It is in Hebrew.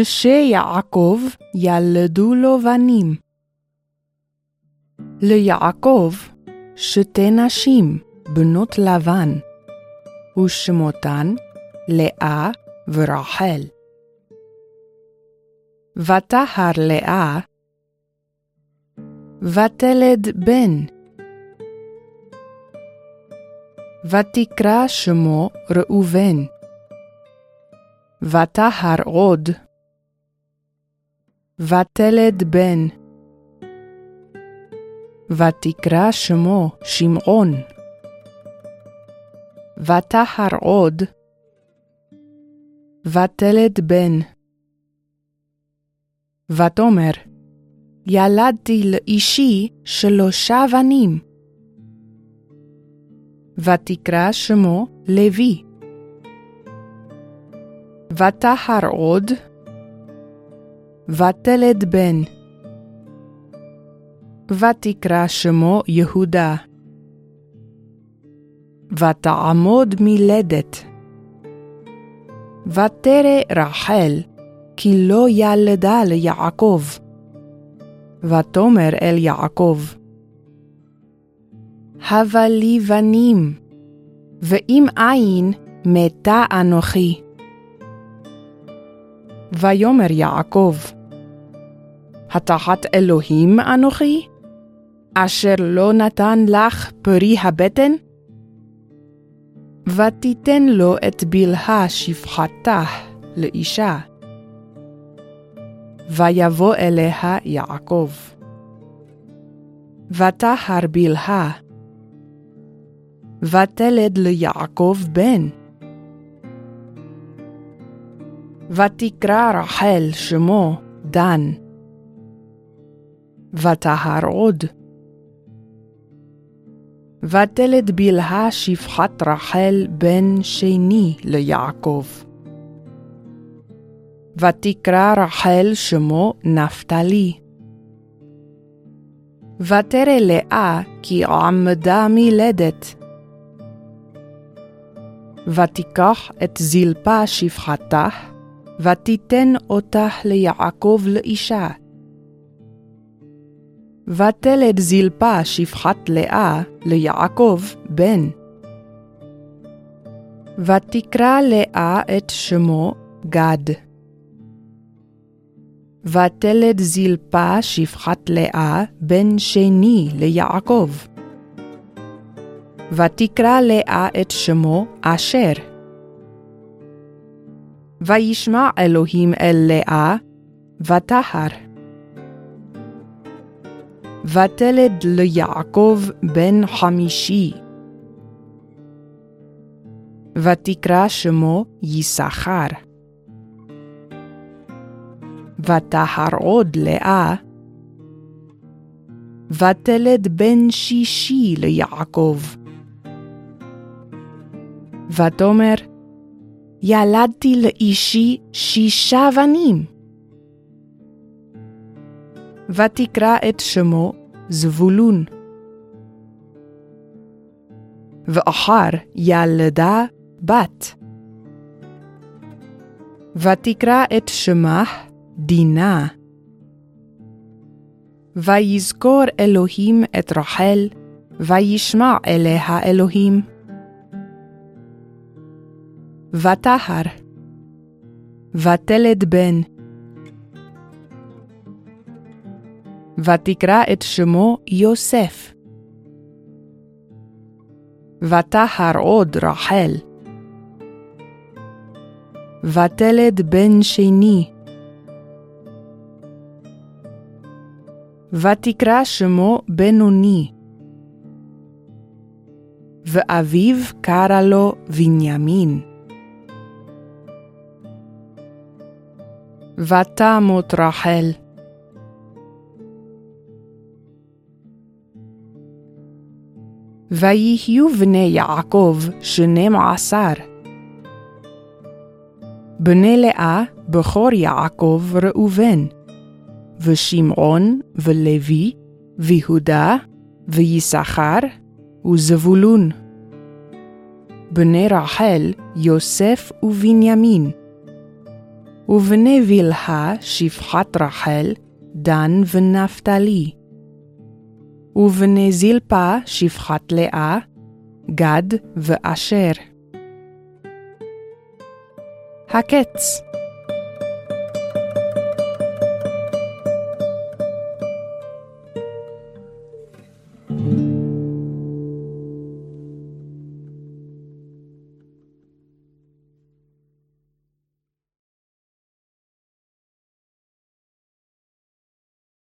נשי יעקב ילדו לו בנים. ליעקב שתי נשים, בנות לבן, ושמותן לאה ורחל. ותהר לאה, ותלד בן. ותקרא שמו ראובן. ותהר עוד, ותלד בן. ותקרא שמו שמעון. ותהר עוד, ותלד בן. ותאמר, ילדתי לאישי שלושה בנים. ותקרא שמו לוי. ותהר עוד, ותלד בן. ותקרא שמו יהודה. ותעמוד מלדת. ותרא רחל, כי לא ילדה ליעקב. ותאמר אל יעקב, הבה לי בנים, ואם אין מתה אנוכי. ויאמר יעקב, התחת אלוהים אנוכי, אשר לא נתן לך פרי הבטן? ותיתן לו את בלהה שפחתה לאישה. ויבוא אליה יעקב. ותהר בלהה, ותלד ליעקב בן. ותקרא רחל שמו דן. ותהר עוד. ותלד בלהה שפחת רחל בן שני ליעקב. ותקרא רחל שמו נפתלי. ותרא לאה כי עמדה מלדת. ותיקח את זלפה שפחתה, ותיתן אותה ליעקב לאישה. ותלד זלפה שפחת לאה ליעקב בן. ותקרא לאה את שמו גד. ותלד זלפה שפחת לאה בן שני ליעקב. ותקרא לאה את שמו אשר. וישמע אלוהים אל לאה, ותהר. ותלד ליעקב בן חמישי. ותקרא שמו יששכר. ותהר עוד לאה, ותלד בן שישי ליעקב. ותאמר, ילדתי לאישי שישה בנים. ותקרא את שמו זבולון. ואחר ילדה בת. ותקרא את שמה דינה. ויזכור אלוהים את רחל, וישמע אליה אלוהים. ותהר, ותלד בן. ותקרא את שמו יוסף. ותהר עוד רחל. ותלד בן שני. ותקרא שמו בינוני. ואביו קרא לו בנימין. ותמות רחל. ויהיו בני יעקב שנים עשר. בני לאה בכור יעקב ראובן, ושמעון ולוי, ויהודה, ויששכר, וזבולון. בני רחל, יוסף ובנימין. ובני בלהה שפחת רחל, דן ונפתלי. ובני זלפה שפחת לאה, גד ואשר. הקץ